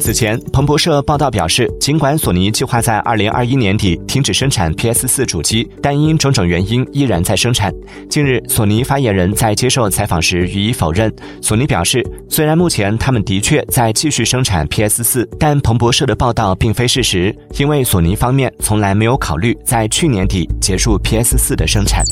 此前彭博社报道表示尽管索尼计划在二零二一年底停止生产 ps 四主机但因种种原因依然在生产。近日索尼发言人在接受采访时予以否认。索尼表示虽然目前他们的确在继续生产 ps 四但彭博社的报道并非事实因为索尼方面从来没有考虑在去年底结束 ps 四的生产。